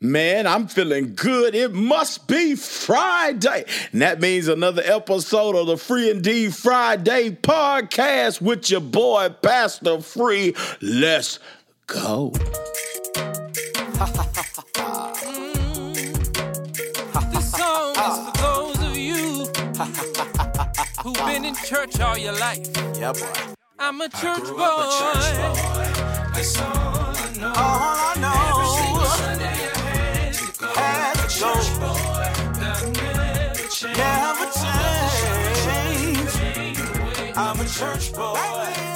Man, I'm feeling good. It must be Friday. And that means another episode of the Free Indeed Friday podcast with your boy, Pastor Free. Let's go. This song is for those of you who've been in church all your life. Yeah, boy. I'm a church boy. All I know to go. Never change. I'm a church boy.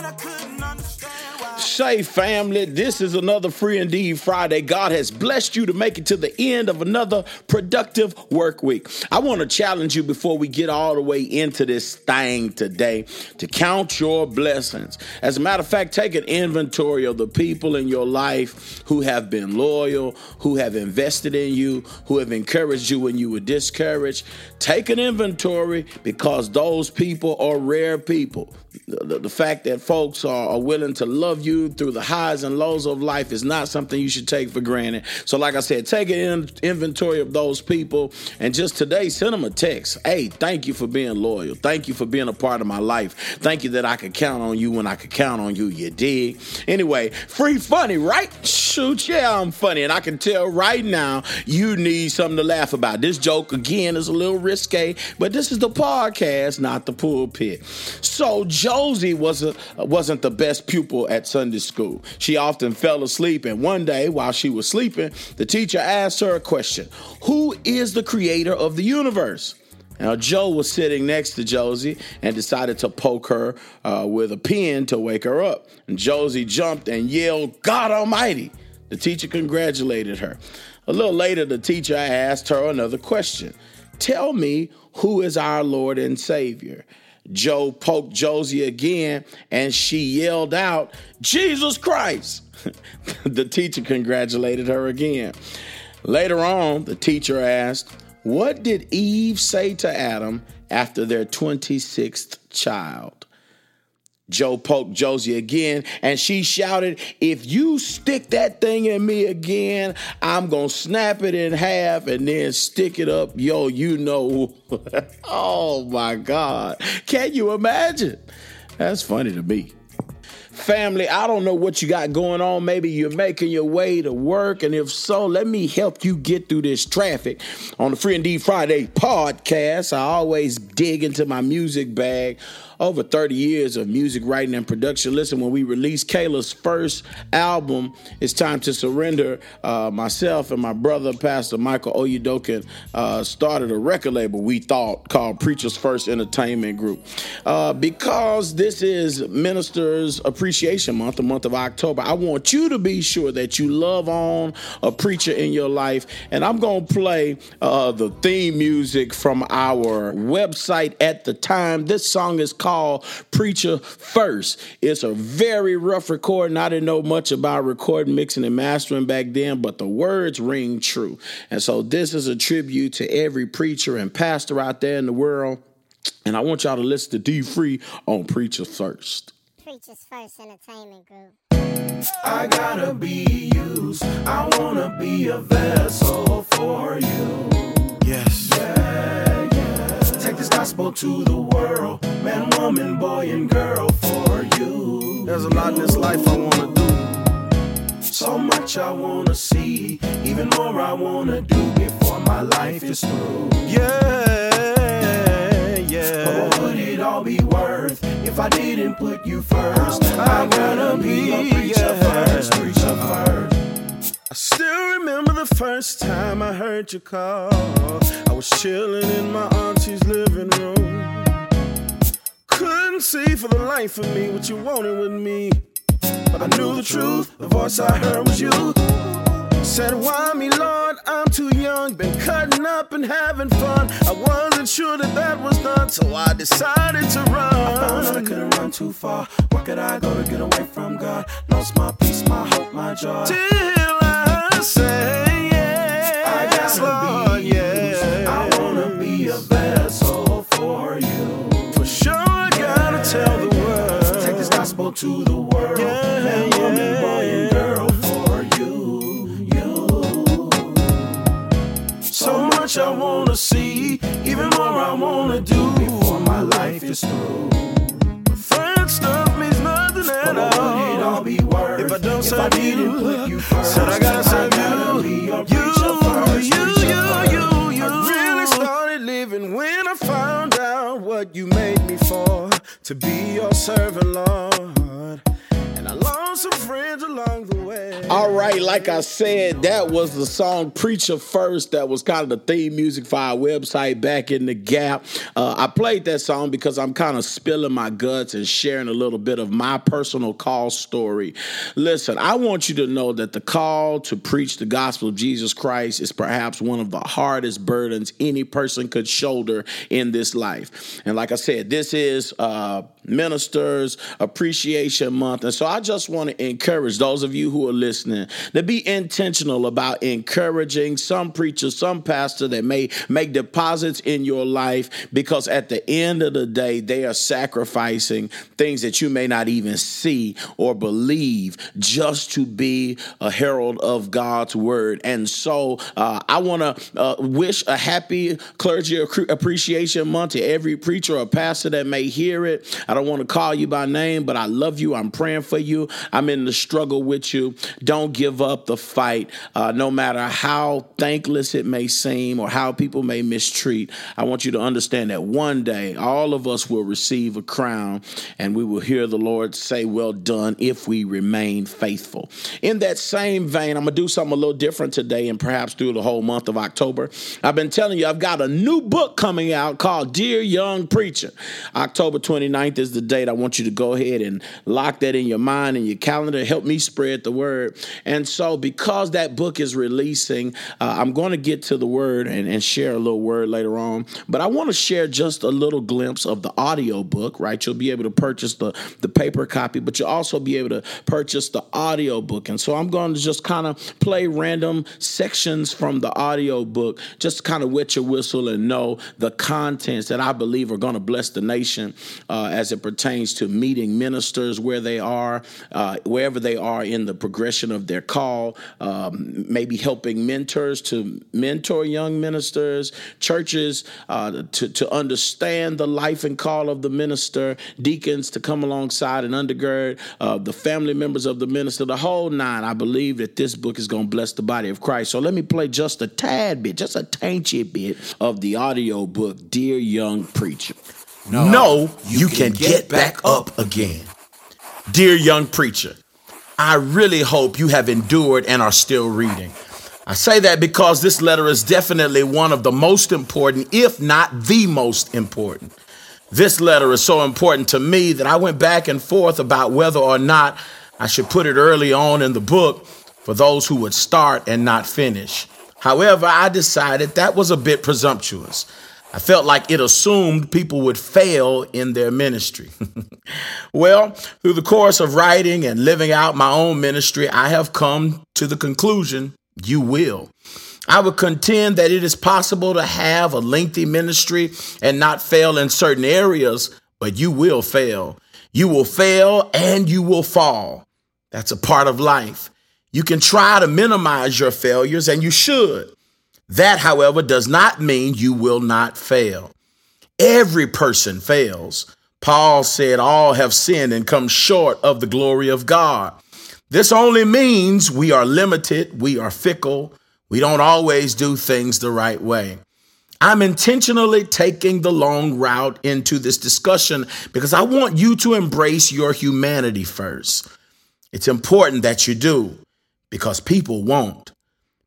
Say, family, this is another Free Indeed Friday. God has blessed you to make it to the end of another productive work week. I want to challenge you before we get all the way into this thing today to count your blessings. As a matter of fact, take an inventory of the people in your life who have been loyal, who have invested in you, who have encouraged you when you were discouraged. Take an inventory because those people are rare people. The, the- fact that folks are, are willing to love you through the highs and lows of life is not something you should take for granted. So, like I said, take an in- inventory of those people and just today send them a text. Hey, thank you for being loyal. Thank you for being a part of my life. Thank you that I could count on you when I could count on you. You dig? Anyway, free funny, right? Shoot, yeah, I'm funny. And I can tell right now you need something to laugh about. This joke, again, is a little risque, but this is the podcast, not the pulpit. So, Josie was a, wasn't the best pupil at Sunday school. She often fell asleep, and one day while she was sleeping, the teacher asked her a question Who is the creator of the universe? Now, Joe was sitting next to Josie and decided to poke her uh, with a pin to wake her up. And Josie jumped and yelled, God Almighty! The teacher congratulated her. A little later, the teacher asked her another question Tell me who is our Lord and Savior? Joe poked Josie again and she yelled out, Jesus Christ! the teacher congratulated her again. Later on, the teacher asked, What did Eve say to Adam after their 26th child? Joe poked Josie again, and she shouted, If you stick that thing in me again, I'm gonna snap it in half and then stick it up. Yo, you know. oh my God. Can you imagine? That's funny to me. Family, I don't know what you got going on. Maybe you're making your way to work. And if so, let me help you get through this traffic. On the Free Indeed Friday podcast, I always dig into my music bag. Over 30 years of music writing and production. Listen, when we released Kayla's first album, It's Time to Surrender, uh, myself and my brother, Pastor Michael Oyedokin, uh, started a record label we thought called Preachers First Entertainment Group. Uh, because this is Ministers Appreciation Month, the month of October, I want you to be sure that you love on a preacher in your life. And I'm going to play uh, the theme music from our website at the time. This song is called Preacher First. It's a very rough recording. I didn't know much about recording, mixing, and mastering back then, but the words ring true. And so this is a tribute to every preacher and pastor out there in the world. And I want y'all to listen to D Free on Preacher First. Preachers First Entertainment Group. I gotta be used. I wanna be a vessel for you. Yes. Yeah, yeah. Take this gospel to the world. Man, woman, boy, and girl for you. There's a lot in this life I wanna do. So much I wanna see. Even more I wanna do before my life is through. Yeah, yeah. But what would it all be worth if I didn't put you first? I gotta be a preacher first, preacher first. I still remember the first time I heard you call. I was chilling in my auntie's living room. Couldn't see for the life of me what you wanted with me. But I knew the truth, the voice I heard was you. Said, Why me, Lord? I'm too young, been cutting up and having fun. I wasn't sure that that was done, so I decided to Found out I couldn't run too far. Where could I go to get away from God? Lost my peace, my hope, my joy. Till I say, I wanna be a vessel for you. For sure, I gotta tell the world. Take this gospel to the world. Yeah, Man, woman, boy, and girl for you. You. So much I wanna see, even more I wanna do before my life is through. That stuff means nothing at all If I don't didn't you, you first? said I gotta serve You. be You, preacher first, you, you, you, you. I really started living when I found out what you made me for to be your servant, Lord. All right, like I said, that was the song Preacher First. That was kind of the theme music for our website, Back in the Gap. Uh, I played that song because I'm kind of spilling my guts and sharing a little bit of my personal call story. Listen, I want you to know that the call to preach the gospel of Jesus Christ is perhaps one of the hardest burdens any person could shoulder in this life. And like I said, this is uh, Ministers Appreciation Month. And so I just want to encourage those of you who are listening to be intentional about encouraging some preacher, some pastor that may make deposits in your life because at the end of the day, they are sacrificing things that you may not even see or believe just to be a herald of God's word. And so uh, I want to uh, wish a happy clergy appreciation month to every preacher or pastor that may hear it. I don't want to call you by name, but I love you. I'm praying for you. I'm in the struggle with you. Don't give up the fight, uh, no matter how thankless it may seem or how people may mistreat. I want you to understand that one day all of us will receive a crown and we will hear the Lord say, Well done, if we remain faithful. In that same vein, I'm going to do something a little different today and perhaps through the whole month of October. I've been telling you, I've got a new book coming out called Dear Young Preacher. October 29th is the date. I want you to go ahead and lock that in your mind and your calendar. Help me spread the word. And so, because that book is releasing, uh, I'm going to get to the word and, and share a little word later on. But I want to share just a little glimpse of the audio book, right? You'll be able to purchase the, the paper copy, but you'll also be able to purchase the audio book. And so, I'm going to just kind of play random sections from the audio book, just kind of wet your whistle and know the contents that I believe are going to bless the nation uh, as it pertains to meeting ministers where they are, uh, wherever they are in the progression of their call, um, maybe helping mentors to mentor young ministers, churches uh, to, to understand the life and call of the minister, deacons to come alongside and undergird uh, the family members of the minister, the whole nine. I believe that this book is going to bless the body of Christ. So let me play just a tad bit, just a tiny bit of the audio book, Dear Young Preacher. No, you, can, get, back up again. Dear young preacher, I really hope you have endured and are still reading. I say that because this letter is definitely one of the most important, if not the most important. This letter is so important to me that I went back and forth about whether or not I should put it early on in the book for those who would start and not finish. However, I decided that was a bit presumptuous. I felt like it assumed people would fail in their ministry. well, through the course of writing and living out my own ministry, I have come to the conclusion you will. I would contend that it is possible to have a lengthy ministry and not fail in certain areas, but you will fail. You will fail and you will fall. That's a part of life. You can try to minimize your failures, and you should. That, however, does not mean you will not fail. Every person fails. Paul said, All have sinned and come short of the glory of God. This only means we are limited, we are fickle, we don't always do things the right way. I'm intentionally taking the long route into this discussion because I want you to embrace your humanity first. It's important that you do because people won't.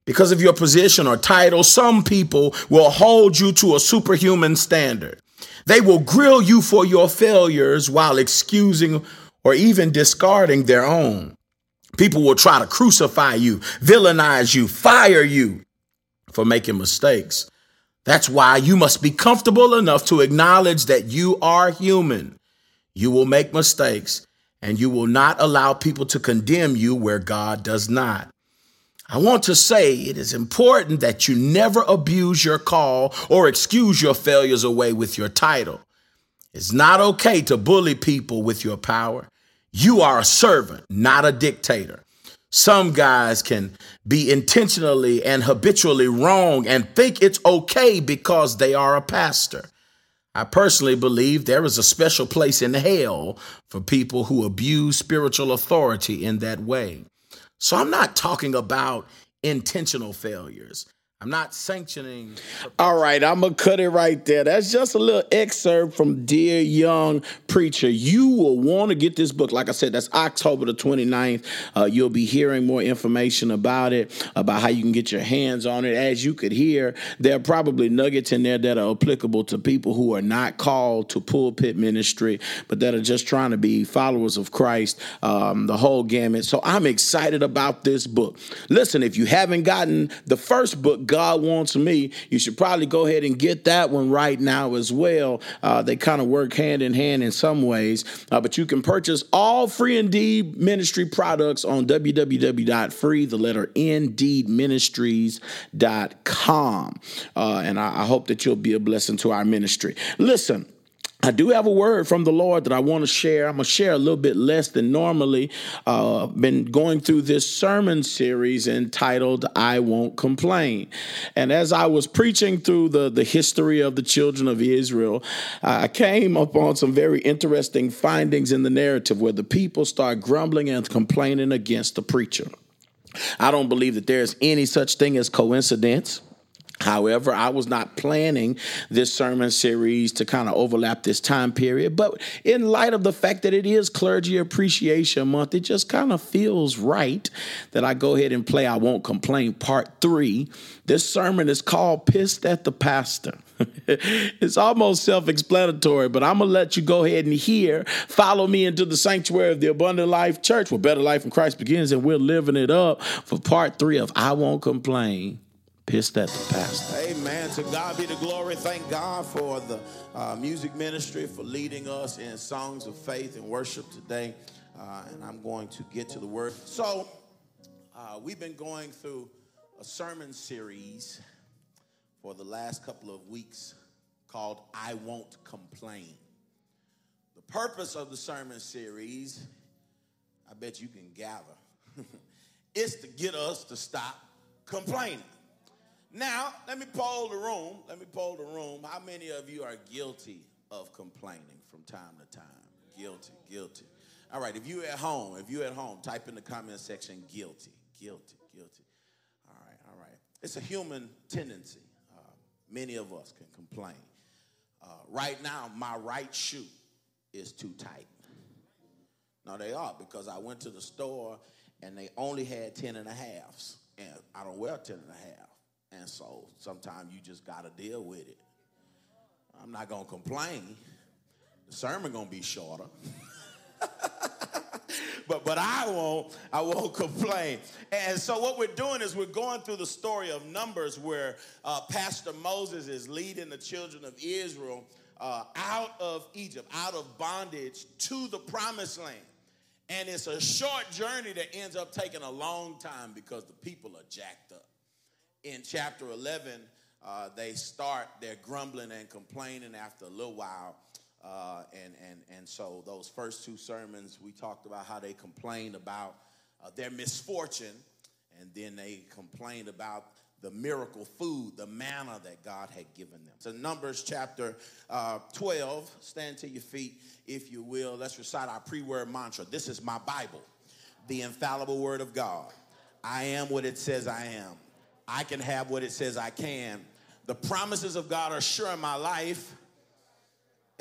Because of your position or title, some people will hold you to a superhuman standard. They will grill you for your failures while excusing or even discarding their own. People will try to crucify you, villainize you, fire you for making mistakes. That's why you must be comfortable enough to acknowledge that you are human. You will make mistakes, and you will not allow people to condemn you where God does not. I want to say it is important that you never abuse your call or excuse your failures away with your title. It's not okay to bully people with your power. You are a servant, not a dictator. Some guys can be intentionally and habitually wrong and think it's okay because they are a pastor. I personally believe there is a special place in hell for people who abuse spiritual authority in that way. So I'm not talking about intentional failures. I'm not sanctioning. All right, I'm gonna cut it right there. That's just a little excerpt from Dear Young Preacher. You will want to get this book. Like I said, that's October the 29th. Uh, you'll be hearing more information about it, about how you can get your hands on it. As you could hear, there are probably nuggets in there that are applicable to people who are not called to pulpit ministry, but that are just trying to be followers of Christ, um, the whole gamut. So I'm excited about this book. Listen, if you haven't gotten the first book, God Wants Me, you should probably go ahead and get that one right now as well. Uh, they kind of work hand in hand in some ways, uh, but you can purchase all Free Indeed Ministry products on www.free, the letter indeedministries.com. Uh, and I, I hope that you'll be a blessing to our ministry. Listen, I do have a word from the Lord that I want to share. I'm going to share a little bit less than normally. Uh, been going through this sermon series entitled "I Won't Complain," and as I was preaching through the the history of the children of Israel, I came upon some very interesting findings in the narrative where the people start grumbling and complaining against the preacher. I don't believe that there's any such thing as coincidence. However, I was not planning this sermon series to kind of overlap this time period, but in light of the fact that it is Clergy Appreciation Month, it just kind of feels right that I go ahead and play I Won't Complain Part 3. This sermon is called Pissed at the Pastor. it's almost self explanatory, but I'm going to let you go ahead and hear. Follow me into the sanctuary of the Abundant Life Church where better life in Christ begins, and we're living it up for part three of I Won't Complain pissed at the pastor. Amen. To God be the glory. Thank God for the uh, music ministry for leading us in songs of faith and worship today. Uh, and I'm going to get to the word. So, uh, we've been going through a sermon series for the last couple of weeks called I Won't Complain. The purpose of the sermon series, I bet you can gather, is to get us to stop complaining. Now, let me poll the room. Let me poll the room. How many of you are guilty of complaining from time to time? Guilty, guilty. All right, if you're at home, if you're at home, type in the comment section guilty, guilty, guilty. All right, all right. It's a human tendency. Uh, many of us can complain. Uh, right now, my right shoe is too tight. No, they are because I went to the store and they only had 10 and a halves. And I don't wear 10 and a half. And so sometimes you just got to deal with it. I'm not going to complain. The sermon going to be shorter. but but I won't I won't complain. And so what we're doing is we're going through the story of Numbers, where uh, Pastor Moses is leading the children of Israel uh, out of Egypt, out of bondage to the Promised Land. And it's a short journey that ends up taking a long time because the people are jacked up in chapter 11, uh, they start their grumbling and complaining after a little while. Uh, and, and, and so, those first two sermons, we talked about how they complained about uh, their misfortune, and then they complained about the miracle food, the manna that God had given them. So, Numbers chapter uh, 12, stand to your feet if you will. Let's recite our pre word mantra. This is my Bible, the infallible word of God. I am what it says I am. I can have what it says I can. The promises of God are sure in my life.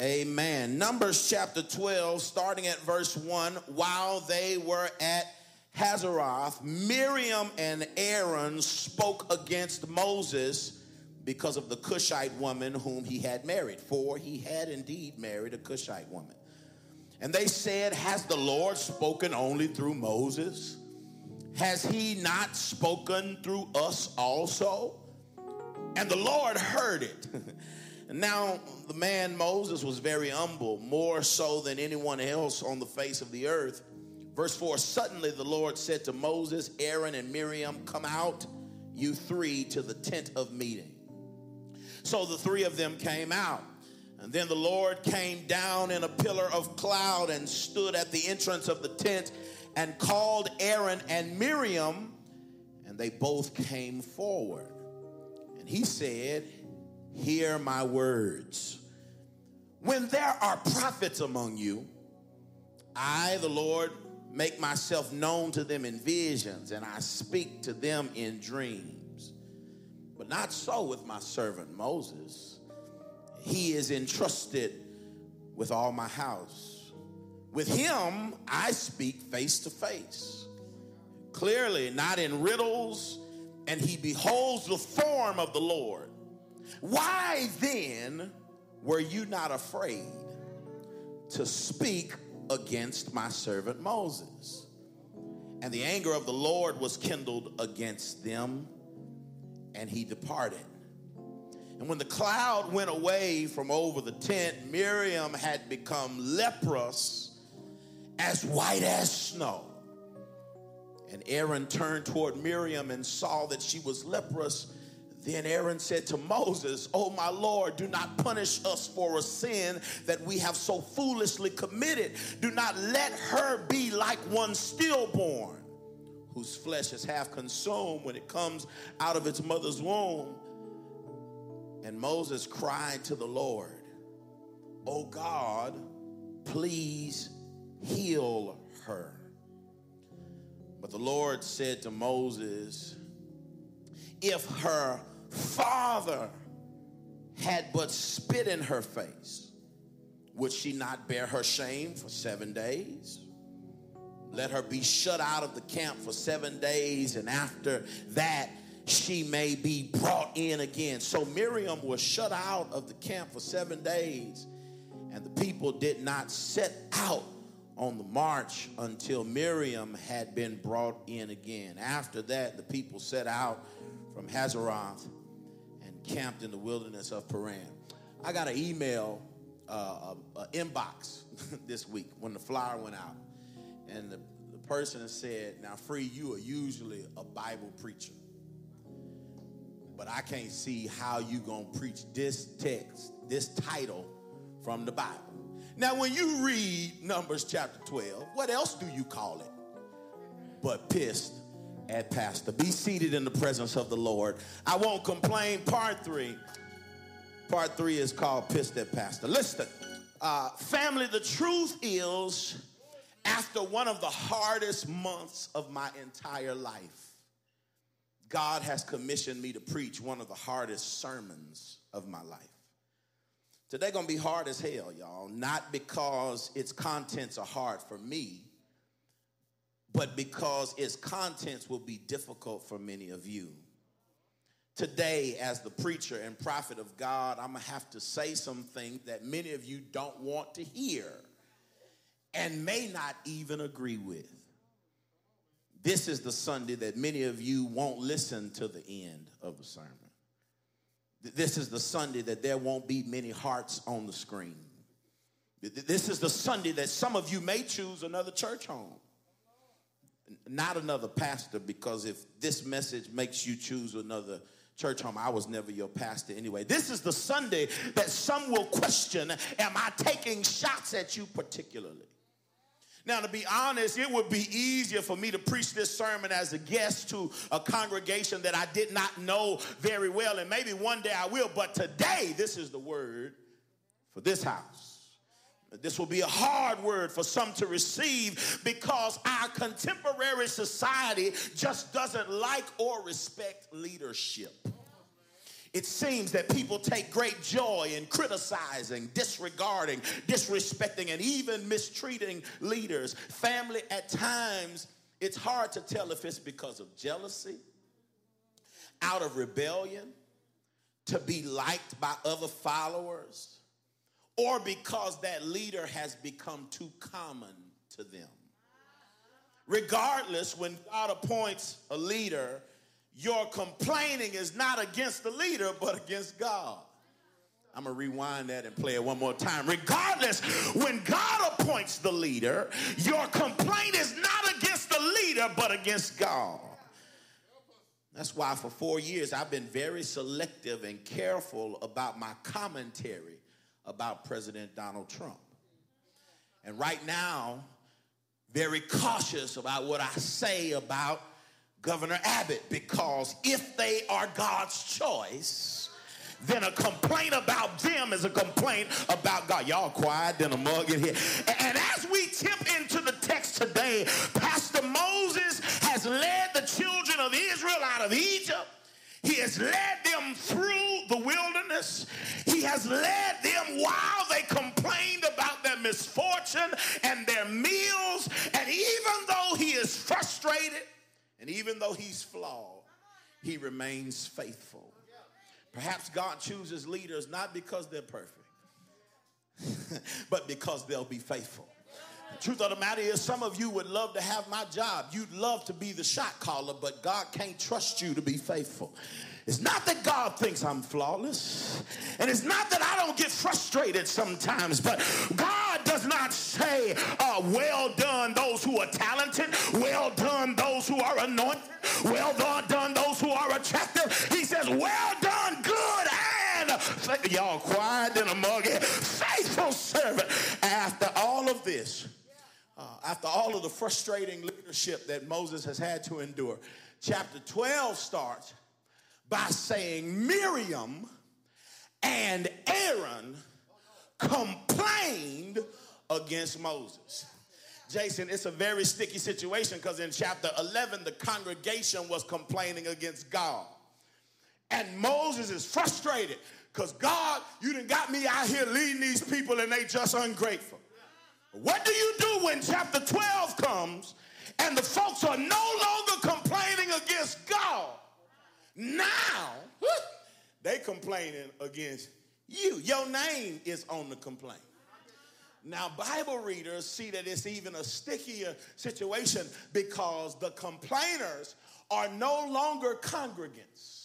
Amen. Numbers chapter 12, starting at verse 1. While they were at Hazeroth, Miriam and Aaron spoke against Moses because of the Cushite woman whom he had married, for he had indeed married a Cushite woman. And they said, Has the Lord spoken only through Moses? Has he not spoken through us also? And the Lord heard it. now, the man Moses was very humble, more so than anyone else on the face of the earth. Verse 4 Suddenly the Lord said to Moses, Aaron, and Miriam, Come out, you three, to the tent of meeting. So the three of them came out. And then the Lord came down in a pillar of cloud and stood at the entrance of the tent and called Aaron and Miriam, and they both came forward. And he said, Hear my words. When there are prophets among you, I, the Lord, make myself known to them in visions, and I speak to them in dreams. But not so with my servant Moses. He is entrusted with all my house. With him, I speak face to face, clearly, not in riddles, and he beholds the form of the Lord. Why then were you not afraid to speak against my servant Moses? And the anger of the Lord was kindled against them, and he departed. And when the cloud went away from over the tent, Miriam had become leprous as white as snow. And Aaron turned toward Miriam and saw that she was leprous. Then Aaron said to Moses, Oh, my Lord, do not punish us for a sin that we have so foolishly committed. Do not let her be like one stillborn, whose flesh is half consumed when it comes out of its mother's womb. And Moses cried to the Lord, Oh God, please heal her. But the Lord said to Moses, If her father had but spit in her face, would she not bear her shame for seven days? Let her be shut out of the camp for seven days, and after that, she may be brought in again. So Miriam was shut out of the camp for seven days, and the people did not set out on the march until Miriam had been brought in again. After that, the people set out from Hazeroth and camped in the wilderness of Paran. I got an email, uh, a, inbox this week when the flyer went out, and the, the person said, "Now, free, you are usually a Bible preacher." but I can't see how you're to preach this text, this title from the Bible. Now, when you read Numbers chapter 12, what else do you call it? But pissed at pastor. Be seated in the presence of the Lord. I won't complain. Part three. Part three is called Pissed at Pastor. Listen, uh, family, the truth is, after one of the hardest months of my entire life, God has commissioned me to preach one of the hardest sermons of my life. Today gonna be hard as hell, y'all. Not because its contents are hard for me, but because its contents will be difficult for many of you. Today, as the preacher and prophet of God, I'm gonna have to say some things that many of you don't want to hear and may not even agree with. This is the Sunday that many of you won't listen to the end of the sermon. This is the Sunday that there won't be many hearts on the screen. This is the Sunday that some of you may choose another church home. Not another pastor, because if this message makes you choose another church home, I was never your pastor anyway. This is the Sunday that some will question Am I taking shots at you particularly? Now, to be honest, it would be easier for me to preach this sermon as a guest to a congregation that I did not know very well, and maybe one day I will, but today, this is the word for this house. This will be a hard word for some to receive because our contemporary society just doesn't like or respect leadership. It seems that people take great joy in criticizing, disregarding, disrespecting, and even mistreating leaders. Family, at times, it's hard to tell if it's because of jealousy, out of rebellion, to be liked by other followers, or because that leader has become too common to them. Regardless, when God appoints a leader, your complaining is not against the leader, but against God. I'm going to rewind that and play it one more time. Regardless, when God appoints the leader, your complaint is not against the leader, but against God. That's why for four years I've been very selective and careful about my commentary about President Donald Trump. And right now, very cautious about what I say about Governor Abbott because if they are God's choice, then a complaint about them is a complaint about God. Y'all quiet than a mug in here. And as we tip into the text today, Pastor Moses has led the children of Israel out of Egypt. He has led them through the wilderness. He has led them while they complained about their misfortune and their meals. And even though he is frustrated and even though he's flawed, he remains faithful. Perhaps God chooses leaders not because they're perfect, but because they'll be faithful. The truth of the matter is, some of you would love to have my job. You'd love to be the shot caller, but God can't trust you to be faithful. It's not that God thinks I'm flawless, and it's not that I don't get frustrated sometimes, but God does not say, uh, Well done, those who are talented, well done, those who are anointed, well done, those who are attractive. He says, Well done, good and y'all quiet in a mug, faithful servant. After all of this, uh, after all of the frustrating leadership that Moses has had to endure, chapter 12 starts by saying Miriam and Aaron complained against Moses. Jason, it's a very sticky situation because in chapter 11, the congregation was complaining against God. And Moses is frustrated because God, you done got me out here leading these people and they just ungrateful. What do you do when chapter 12 comes and the folks are no longer complaining against God? Now, they complaining against you. Your name is on the complaint. Now, Bible readers see that it's even a stickier situation because the complainers are no longer congregants.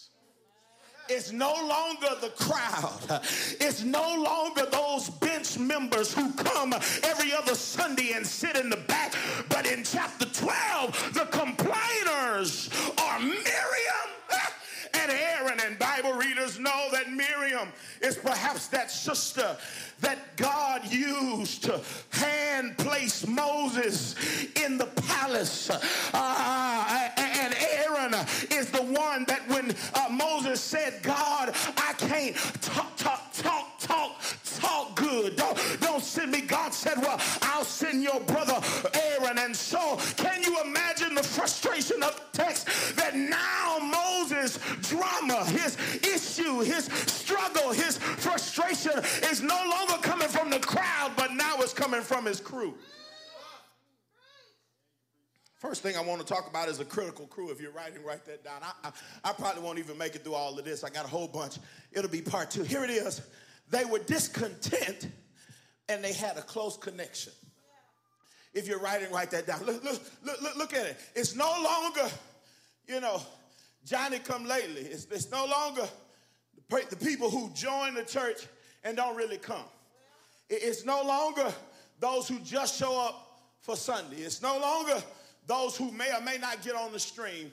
It's no longer the crowd. It's no longer those bench members who come every other Sunday and sit in the back. But in chapter 12, the complainers are and Aaron. And Bible readers know that Miriam is perhaps that sister that God used to hand place Moses in the palace. Uh, and Aaron is the one that when uh, Moses said, God, I can't talk, talk, talk, talk, talk good. Don't, don't send me. God said, well, I'll send your brother from his crew. First thing I want to talk about is a critical crew. If you're writing, write that down. I, I, I, probably won't even make it through all of this. I got a whole bunch. It'll be part two. Here it is. They were discontent and they had a close connection. If you're writing, write that down. Look, look, look, look at it. It's no longer, you know, Johnny come lately. It's, it's no longer the people who join the church and don't really come. It's no longer those who just show up for Sunday. It's no longer those who may or may not get on the stream.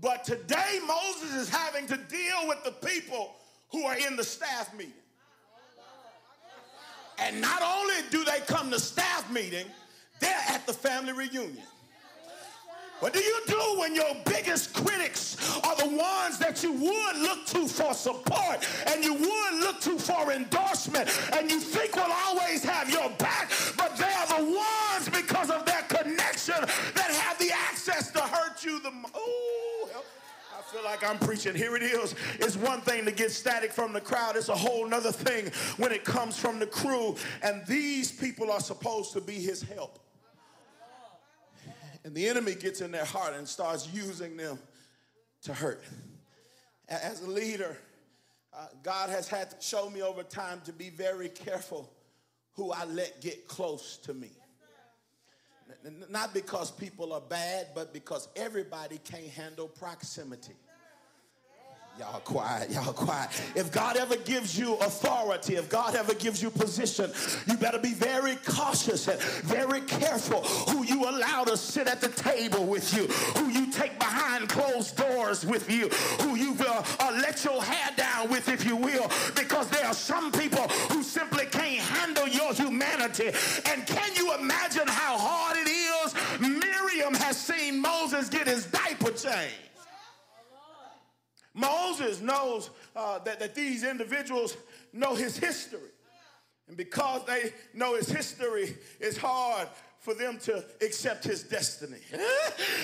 But today, Moses is having to deal with the people who are in the staff meeting. And not only do they come to staff meeting, they're at the family reunion. What do you do when your biggest critics are the ones that you would look to for support and you would look to for endorsement and you think will always have your back, but they are the ones because of their connection that have the access to hurt you the most? I feel like I'm preaching. Here it is. It's one thing to get static from the crowd. It's a whole nother thing when it comes from the crew. And these people are supposed to be his help. And the enemy gets in their heart and starts using them to hurt. As a leader, uh, God has had to show me over time to be very careful who I let get close to me. Not because people are bad, but because everybody can't handle proximity. Y'all quiet, y'all quiet. If God ever gives you authority, if God ever gives you position, you better be very cautious and very careful who you allow to sit at the table with you, who you take behind closed doors with you, who you will uh, let your hair down with, if you will, because there are some people who simply can't handle your humanity. And can you imagine how hard it is? Miriam has seen Moses get his diaper changed knows uh, that, that these individuals know his history. And because they know his history, it's hard for them to accept his destiny.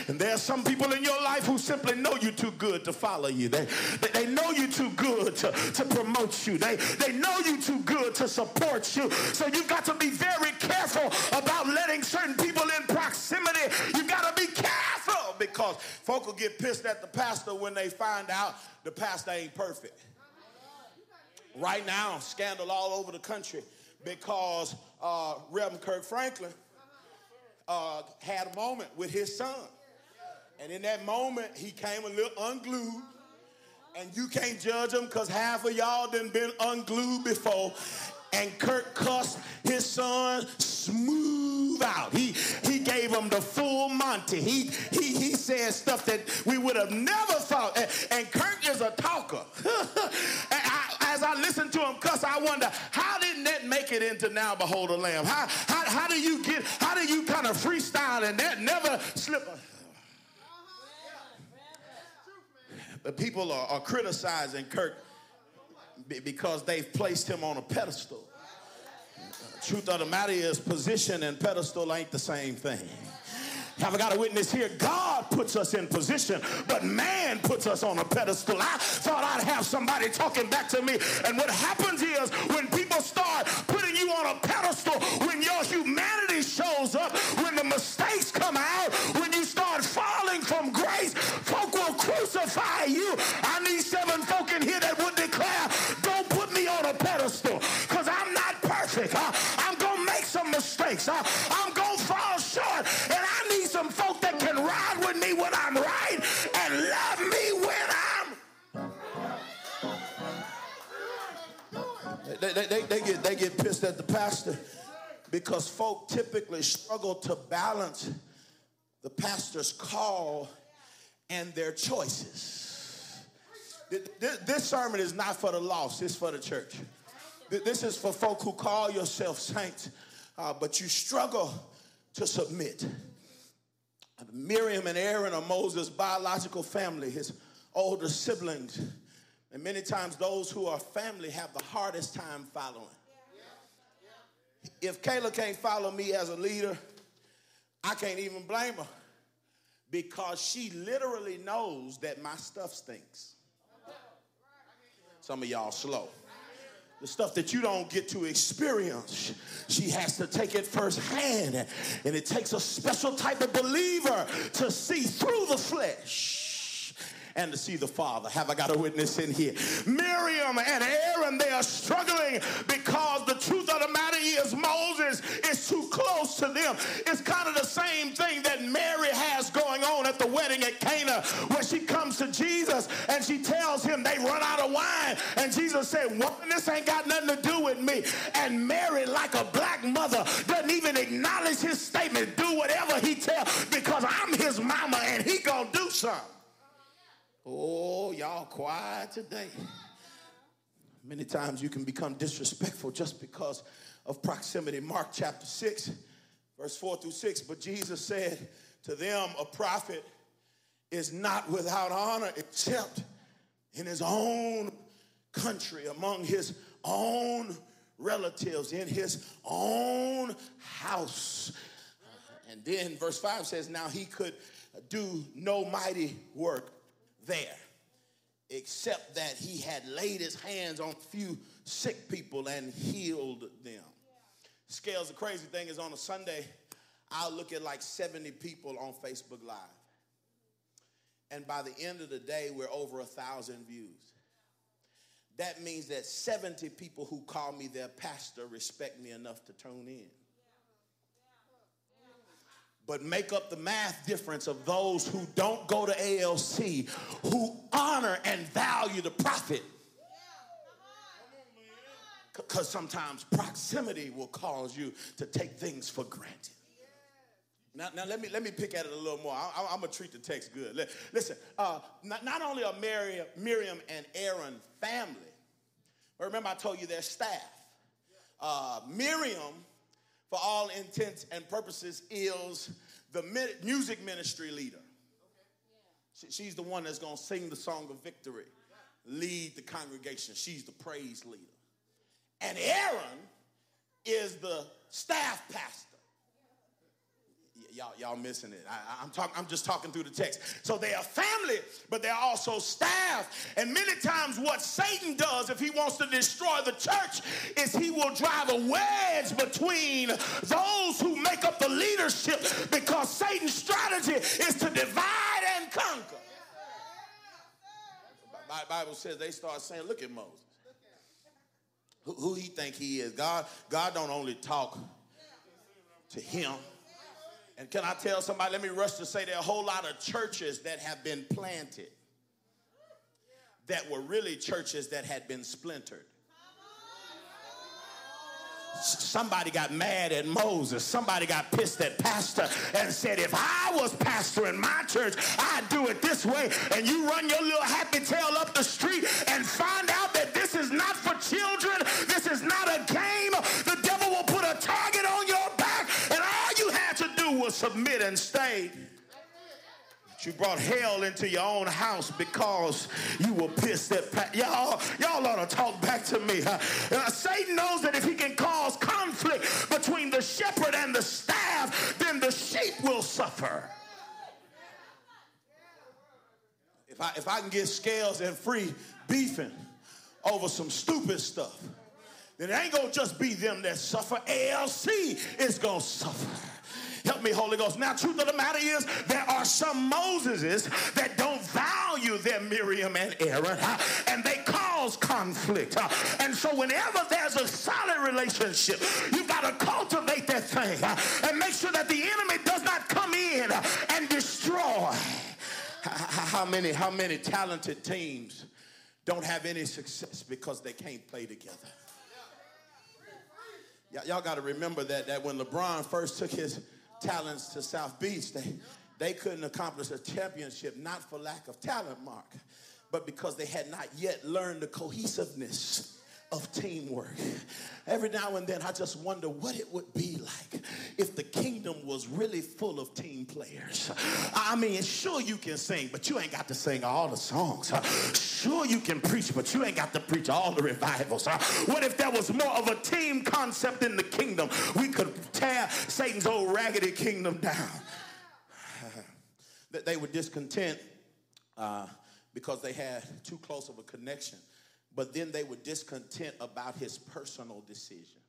And there are some people in your life who simply know you're too good to follow you. They, they, they know you're too good to, to promote you. They, they know you're too good to support you. So you've got to be very careful about letting certain people in proximity. You've got to be careful because folk will get pissed at the pastor when they find out the pastor ain't perfect. Right now, scandal all over the country because uh, Reverend Kirk Franklin uh, had a moment with his son. And in that moment, he came a little unglued. And you can't judge him because half of y'all done been unglued before. And Kirk cussed his son smooth out. He he gave him the full Monty. He he he said stuff that we would have never thought. And, and Kirk is a talker. I, listen to him cuss, I wonder how didn't that make it into Now Behold the Lamb? How how how do you get how do you kind of freestyle and that never slip? But people are, are criticizing Kirk because they've placed him on a pedestal. Truth of the matter is, position and pedestal ain't the same thing. Have I got a witness here? God puts us in position, but man puts us on a pedestal. I thought I'd have somebody talking back to me. And what happens is when people start putting you on a pedestal, when your humanity shows up, when the mistakes come out, when you start falling from grace, folk will crucify you. I need seven folk in here that would declare, don't put me on a pedestal because I'm not perfect. I, I'm going to make some mistakes. I, I'm going to fall short. And I some folk that can ride with me when I'm right and love me when I'm. They, they, they, they get, they get pissed at the pastor because folk typically struggle to balance the pastor's call and their choices. This sermon is not for the lost, it's for the church. This is for folk who call yourself saints, uh, but you struggle to submit. Miriam and Aaron are Moses' biological family, his older siblings. And many times those who are family have the hardest time following. If Kayla can't follow me as a leader, I can't even blame her because she literally knows that my stuff stinks. Some of y'all slow the stuff that you don't get to experience. She has to take it firsthand. And it takes a special type of believer to see through the flesh and to see the Father. Have I got a witness in here? Miriam and Aaron, they are struggling because the truth of the matter is Moses close to them. It's kind of the same thing that Mary has going on at the wedding at Cana, where she comes to Jesus and she tells him they run out of wine. And Jesus said, Woman, this ain't got nothing to do with me. And Mary, like a black mother, doesn't even acknowledge his statement. Do whatever he tells because I'm his mama and he gonna do something. Oh, y'all quiet today. Many times you can become disrespectful just because of proximity. Mark chapter 6, verse 4 through 6. But Jesus said to them, A prophet is not without honor except in his own country, among his own relatives, in his own house. And then verse 5 says, Now he could do no mighty work there, except that he had laid his hands on a few sick people and healed them. Scales, the crazy thing is on a Sunday, I'll look at like 70 people on Facebook Live. And by the end of the day, we're over a thousand views. That means that 70 people who call me their pastor respect me enough to tune in but make up the math difference of those who don't go to ALC, who honor and value the prophet. Because sometimes proximity will cause you to take things for granted. Now, now let me let me pick at it a little more. I, am gonna treat the text good. Listen, uh, not, not only are Miriam, Miriam and Aaron family, but remember I told you their staff. Uh, Miriam for all intents and purposes, is the music ministry leader. She's the one that's going to sing the song of victory, lead the congregation. She's the praise leader. And Aaron is the staff pastor y'all, y'all missing it. I, am talking. I'm just talking through the text. So they are family, but they're also staff. And many times, what Satan does if he wants to destroy the church is he will drive a wedge between those who make up the leadership because Satan's strategy is to divide and conquer. The Bible says they start saying, "Look at Moses. Who, who he think he is? God. God don't only talk to him." And can I tell somebody, let me rush to say there are a whole lot of churches that have been planted that were really churches that had been splintered. Somebody got mad at Moses. Somebody got pissed at pastor and said, if I was pastor in my church, I'd do it this way. And you run your little happy tail up the street and find out that this is not for children. This is not a game. Was submit and stay. You brought hell into your own house because you were pissed at pa- y'all. Y'all ought to talk back to me. Uh, Satan knows that if he can cause conflict between the shepherd and the staff, then the sheep will suffer. If I if I can get scales and free beefing over some stupid stuff, then it ain't gonna just be them that suffer. ALC is gonna suffer. Me, Holy Ghost. Now, truth of the matter is, there are some Moseses that don't value their Miriam and Aaron, and they cause conflict. And so, whenever there's a solid relationship, you've got to cultivate that thing and make sure that the enemy does not come in and destroy. How many, how many talented teams don't have any success because they can't play together? Y'all got to remember that, that when LeBron first took his talents to South Beach, they, they couldn't accomplish a championship, not for lack of talent, Mark, but because they had not yet learned the cohesiveness of teamwork. Every now and then, I just wonder what it would be like if the kingdom was really full of team players. I mean, sure you can sing, but you ain't got to sing all the songs. Sure you can preach, but you ain't got to preach all the revivals. What if there was more of a team concept in the kingdom? We could tear Satan's old raggedy kingdom down. That they were discontent uh, because they had too close of a connection but then they were discontent about his personal decision.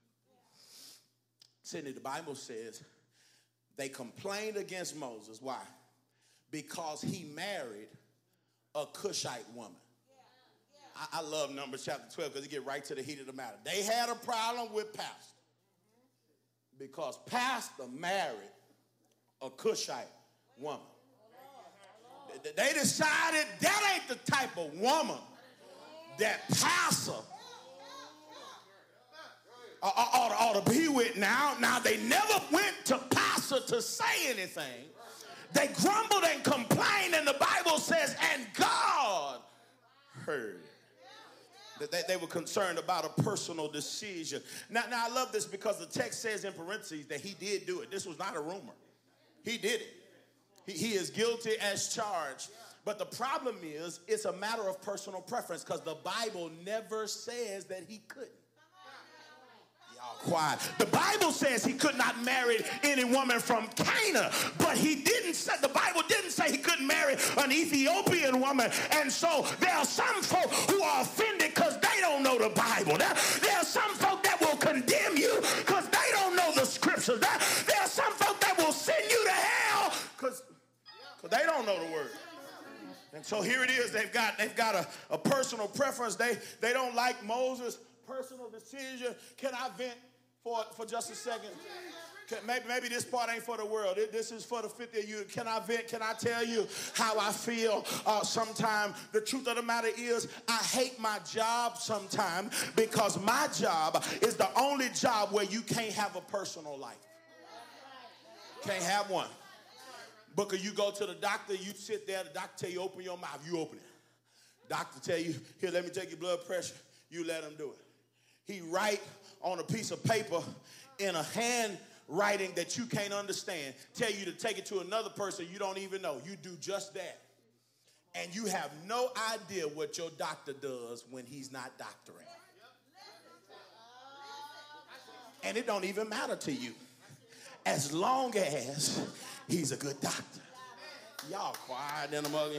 Sydney, the Bible says they complained against Moses. Why? Because he married a Cushite woman. I, love Numbers chapter 12 because it get right to the heat of the matter. They had a problem with Pastor because Pastor married a Cushite woman. They decided that ain't the type of woman that pastor uh, uh, ought, ought, ought to be with now. Now, they never went to pastor to say anything. They grumbled and complained, and the Bible says, and God heard. That they, they were concerned about a personal decision. Now, now, I love this because the text says in parentheses that he did do it. This was not a rumor. He did it. He, he is guilty as charged. But the problem is, it's a matter of personal preference because the Bible never says that he couldn't. Y'all quiet. The Bible says he could not marry any woman from Canaan, but he didn't say, the Bible didn't say he couldn't marry an Ethiopian woman. And so there are some folk who are offended because they don't know the Bible. There, there are some folk that will condemn you because they don't know the scriptures. There, there are some folk that will send you to hell because they don't know the word. And so here it is. They've got they've got a, a personal preference. They they don't like Moses' personal decision. Can I vent for for just a second? Can, maybe, maybe this part ain't for the world. This is for the 50 of you. Can I vent? Can I tell you how I feel uh, sometimes? The truth of the matter is, I hate my job sometimes because my job is the only job where you can't have a personal life. Can't have one. Booker, you go to the doctor, you sit there, the doctor tell you open your mouth, you open it. Doctor tell you, here, let me take your blood pressure, you let him do it. He write on a piece of paper in a handwriting that you can't understand, tell you to take it to another person you don't even know. You do just that. and you have no idea what your doctor does when he's not doctoring. And it don't even matter to you as long as he's a good doctor. Y'all quiet in the mug.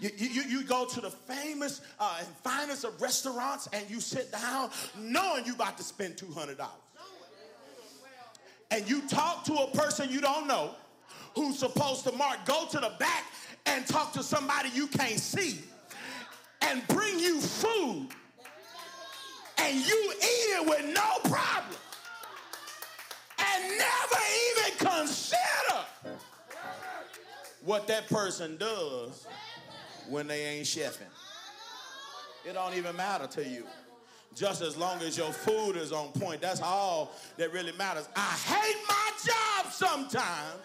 You, you, you go to the famous uh, and finest of restaurants and you sit down knowing you about to spend $200. And you talk to a person you don't know who's supposed to mark, go to the back and talk to somebody you can't see and bring you food and you eat it with no problem and never even consider what that person does when they ain't chefing. It don't even matter to you. Just as long as your food is on point, that's all that really matters. I hate my job sometimes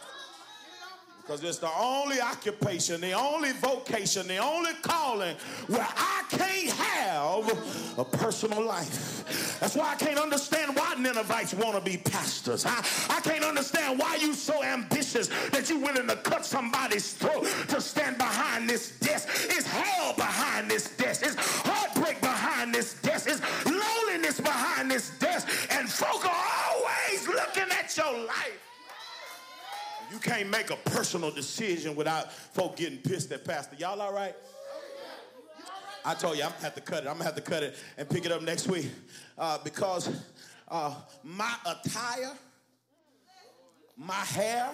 because it's the only occupation, the only vocation, the only calling where I can't have a personal life. That's why I can't understand why Ninevites want to be pastors. I, I can't understand why you so ambitious that you willing to cut somebody's throat to stand behind this desk. It's hell behind this desk. It's heartbreak behind this desk. It's loneliness behind this desk. And folk are always looking at your life. You can't make a personal decision without folk getting pissed at Pastor. Y'all all right? I told you I'm gonna have to cut it. I'm gonna have to cut it and pick it up next week uh, because uh, my attire, my hair,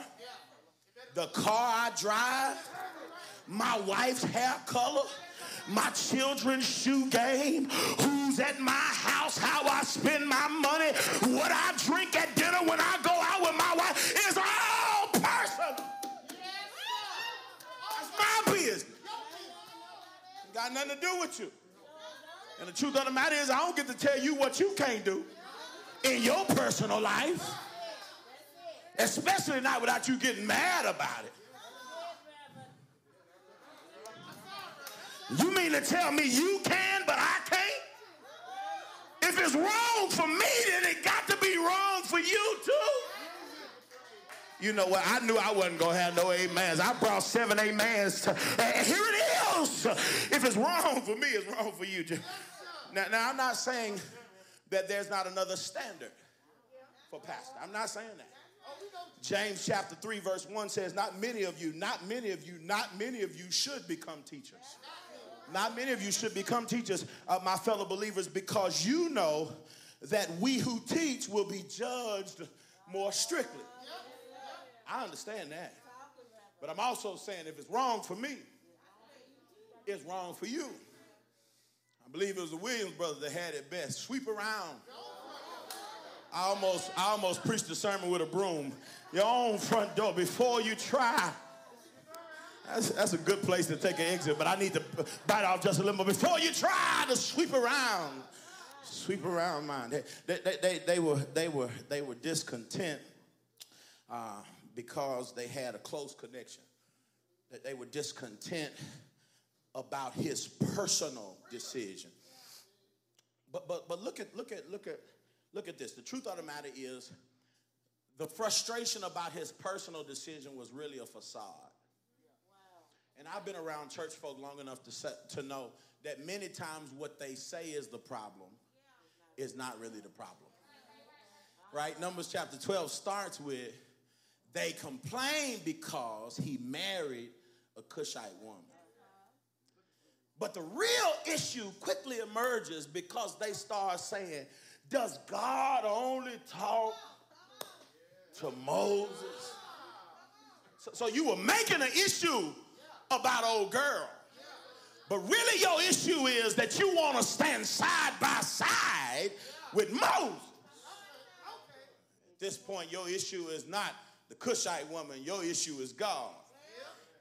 the car I drive, my wife's hair color, my children's shoe game, who's at my house, how I spend my money, what I drink at dinner when I go out with my wife is all personal. That's my business. Got nothing to do with you. And the truth of the matter is, I don't get to tell you what you can't do in your personal life, especially not without you getting mad about it. You mean to tell me you can, but I can't? If it's wrong for me, then it got to be wrong for you too. You know what? I knew I wasn't going to have no amens. I brought seven amens. To, and here it is. If it's wrong for me, it's wrong for you. Now, now, I'm not saying that there's not another standard for pastor. I'm not saying that. James chapter 3, verse 1 says, Not many of you, not many of you, not many of you should become teachers. Not many of you should become teachers, uh, my fellow believers, because you know that we who teach will be judged more strictly. I understand that. But I'm also saying if it's wrong for me, it's wrong for you. I believe it was the Williams brothers that had it best. Sweep around. I almost, I almost preached the sermon with a broom. Your own front door before you try. That's, that's a good place to take an exit, but I need to bite off just a little more before you try to sweep around. Sweep around mine. They, they, they, they, were, they, were, they were discontent uh, because they had a close connection. That they were discontent about his personal decision. But, but, but look at, look at, look at, look at this. The truth of the matter is the frustration about his personal decision was really a facade. And I've been around church folk long enough to, set, to know that many times what they say is the problem is not really the problem. Right? Numbers chapter 12 starts with they complained because he married a Cushite woman. But the real issue quickly emerges because they start saying, Does God only talk to Moses? So, so you were making an issue about old girl. But really, your issue is that you want to stand side by side with Moses. At this point, your issue is not the Cushite woman, your issue is God.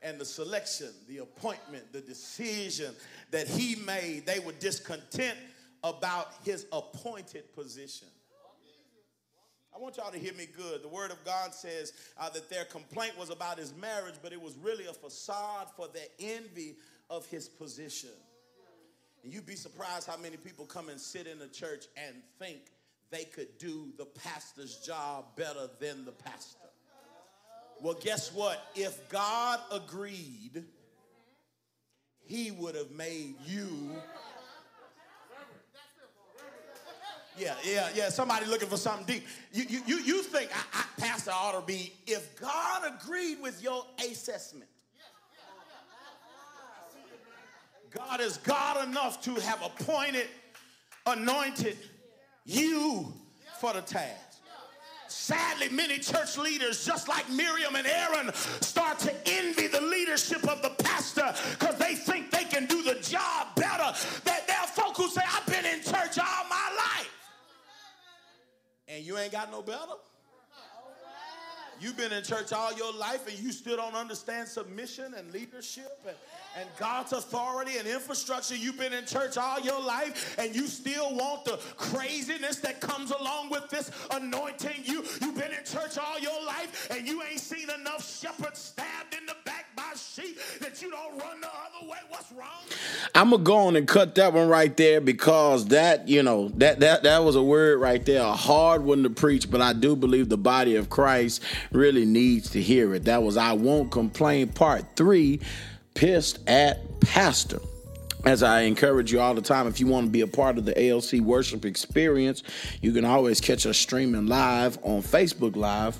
And the selection, the appointment, the decision that he made, they were discontent about his appointed position. I want y'all to hear me good. The Word of God says uh, that their complaint was about his marriage, but it was really a facade for their envy of his position. And you'd be surprised how many people come and sit in the church and think they could do the pastor's job better than the pastor. Well, guess what? If God agreed, he would have made you. Yeah, yeah, yeah. Somebody looking for something deep. You, you, you, you think I, I, Pastor ought to be, if God agreed with your assessment, God is God enough to have appointed, anointed you for the task. Sadly, many church leaders, just like Miriam and Aaron, start to envy the leadership of the pastor because they think they can do the job better. That there are folk who say, I've been in church all my life. And you ain't got no better? You've been in church all your life and you still don't understand submission and leadership and, and God's authority and infrastructure. You've been in church all your life and you still want the craziness that comes along with this anointing. You, you've been in church all your life and you ain't seen enough shepherds stabbed in the sheep that you don't run the other way. What's wrong? I'm gonna go on and cut that one right there because that, you know, that that that was a word right there, a hard one to preach. But I do believe the body of Christ really needs to hear it. That was I won't complain, part three, pissed at pastor. As I encourage you all the time, if you want to be a part of the ALC worship experience, you can always catch us streaming live on Facebook Live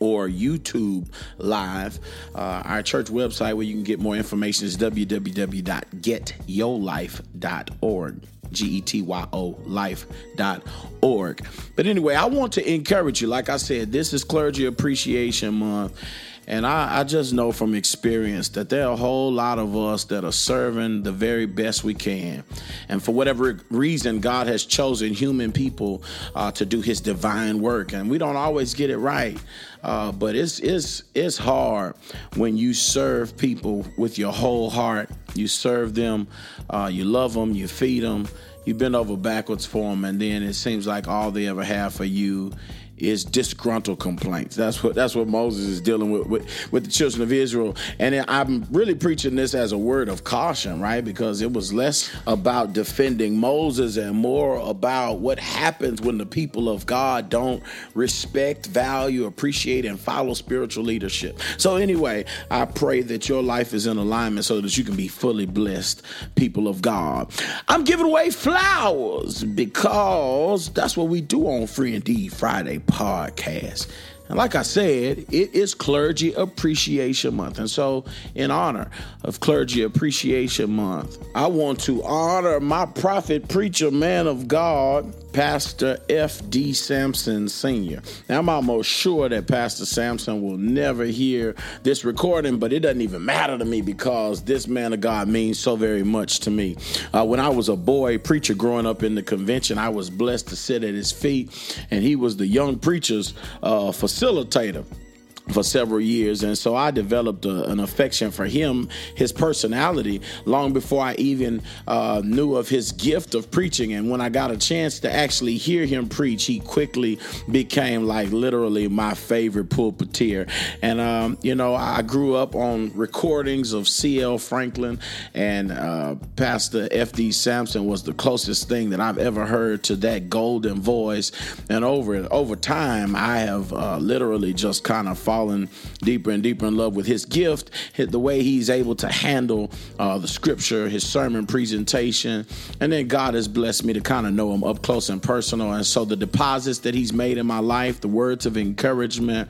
or YouTube Live. Uh, our church website where you can get more information is www.getyourlife.org. G E T Y O life.org. But anyway, I want to encourage you. Like I said, this is Clergy Appreciation Month. And I, I, just know from experience that there are a whole lot of us that are serving the very best we can. And for whatever reason, God has chosen human people uh, to do his divine work. And we don't always get it right. Uh, but it's, it's, it's hard when you serve people with your whole heart. You serve them, uh, you love them, you feed them, you bend over backwards for them, and then it seems like all they ever have for you is disgruntled complaints. That's what that's what Moses is dealing with with, with the children of Israel. And I'm really preaching this as a word of caution, right? Because it was less about defending Moses and more about what happens when the people of God don't respect, value, appreciate, and follow spiritual leadership. So anyway, I pray that your life is in alignment so that you can be fully blessed, people of God. I'm giving away flowers because that's what we do on Free and Indeed Friday podcast. And like I said, it is Clergy Appreciation Month. And so, in honor of Clergy Appreciation Month, I want to honor my prophet, preacher, man of God, Pastor F.D. Sampson Sr. Now, I'm almost sure that Pastor Sampson will never hear this recording, but it doesn't even matter to me because this man of God means so very much to me. Uh, when I was a boy preacher growing up in the convention, I was blessed to sit at his feet, and he was the young preacher's uh, facilitator for several years. And so I developed a, an affection for him, his personality, long before I even uh, knew of his gift of preaching. And when I got a chance to actually hear him preach, he quickly became like literally my favorite pulpiteer. And, um, you know, I grew up on recordings of C.L. Franklin and uh, Pastor F.D. Sampson was the closest thing that I've ever heard to that golden voice. And over, over time, I have uh, literally just kind of fallen deeper and deeper in love with his gift, the way he's able to handle uh, the scripture, his sermon presentation. And then God has blessed me to kind of know him up close and personal. And so the deposits that he's made in my life, the words of encouragement,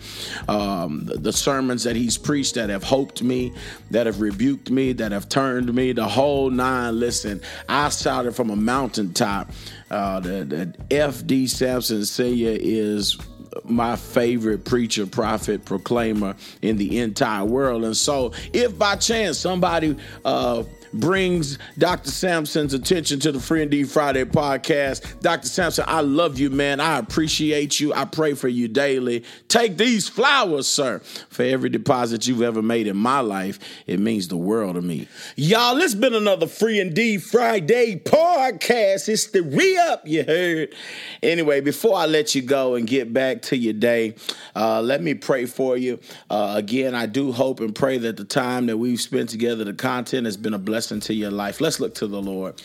um, the, sermons that he's preached that have hoped me, that have rebuked me, that have turned me, the whole nine. Listen, I shouted from a mountaintop uh, that, that F.D. Sampson Sr. is my favorite preacher, prophet, proclaimer in the entire world. And so, if by chance somebody uh, brings Dr. Sampson's attention to the Free Indeed Friday podcast. Dr. Sampson, I love you, man. I appreciate you. I pray for you daily. Take these flowers, sir. For every deposit you've ever made in my life, it means the world to me. Y'all, it's been another Free Indeed Friday podcast. It's the re up, you heard. Anyway, before I let you go and get back to your day, uh, let me pray for you. Uh, again, I do hope and pray that the time that we've spent together, the content has been a blessing blessing to your life. Let's look to the Lord.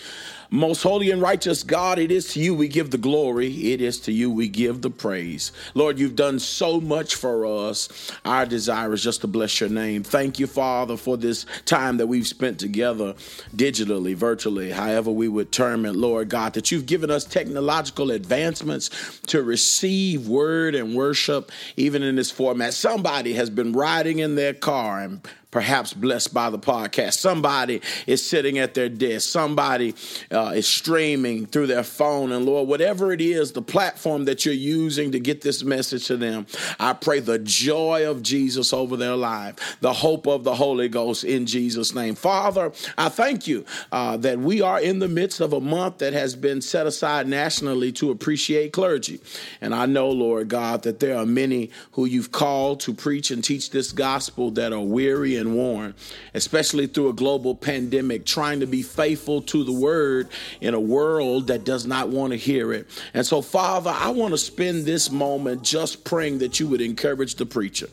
Most holy and righteous God, it is to you we give the glory. It is to you we give the praise. Lord, you've done so much for us. Our desire is just to bless your name. Thank you, Father, for this time that we've spent together digitally, virtually, however we would term it, Lord God, that you've given us technological advancements to receive word and worship, even in this format. Somebody has been riding in their car and perhaps blessed by the podcast. Somebody is sitting at their desk. Somebody uh, is streaming through their phone. And Lord, whatever it is, the platform that you're using to get this message to them, I pray the joy of Jesus over their life, the hope of the Holy Ghost in Jesus' name. Father, I thank you uh, that we are in the midst of a month that has been set aside nationally to appreciate clergy. And I know, Lord God, that there are many who you've called to preach and teach this gospel that are weary and worn, especially through a global pandemic, trying to be faithful to the word in a world that does not want to hear it. And so, Father, I want to spend this moment just praying that you would encourage the preacher.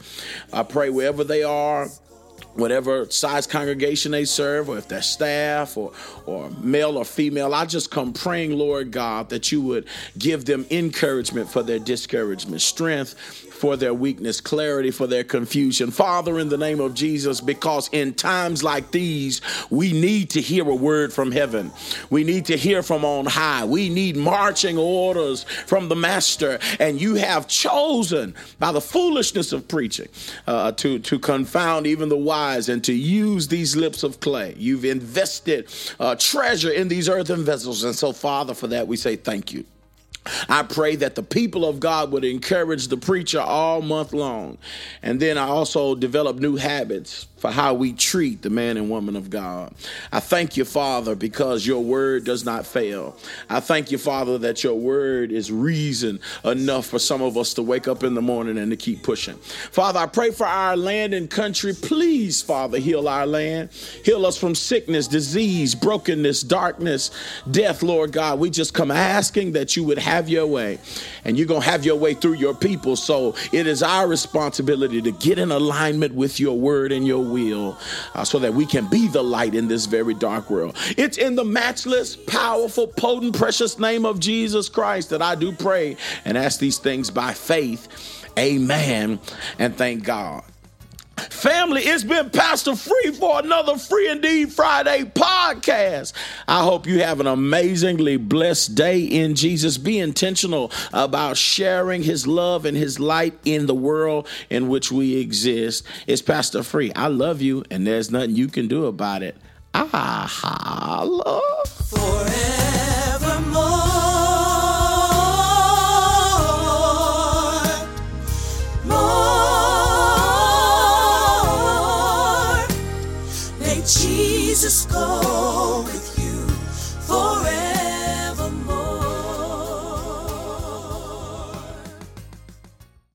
I pray wherever they are, whatever size congregation they serve, or if they're staff or, or male or female, I just come praying, Lord God, that you would give them encouragement for their discouragement, strength for their weakness, clarity for their confusion. Father, in the name of Jesus, because in times like these, we need to hear a word from heaven. We need to hear from on high. We need marching orders from the Master. And you have chosen by the foolishness of preaching uh, to, to confound even the wise and to use these lips of clay. You've invested uh, treasure in these earthen vessels. And so, Father, for that we say thank you. I pray that the people of God would encourage the preacher all month long. And then I also develop new habits for how we treat the man and woman of God. I thank you, Father, because your word does not fail. I thank you, Father, that your word is reason enough for some of us to wake up in the morning and to keep pushing. Father, I pray for our land and country. Please, Father, heal our land. Heal us from sickness, disease, brokenness, darkness, death, Lord God. We just come asking that you would have your way. And you're going to have your way through your people. So it is our responsibility to get in alignment with your word and your will uh, so that we can be the light in this very dark world. It's in the matchless, powerful, potent, precious name of Jesus Christ that I do pray and ask these things by faith. Amen. And thank God. Family, it's been Pastor Free for another Free Indeed Friday podcast. I hope you have an amazingly blessed day in Jesus. Be intentional about sharing his love and his light in the world in which we exist. It's Pastor Free. I love you, and there's nothing you can do about it. Ah, holla. Jesus go.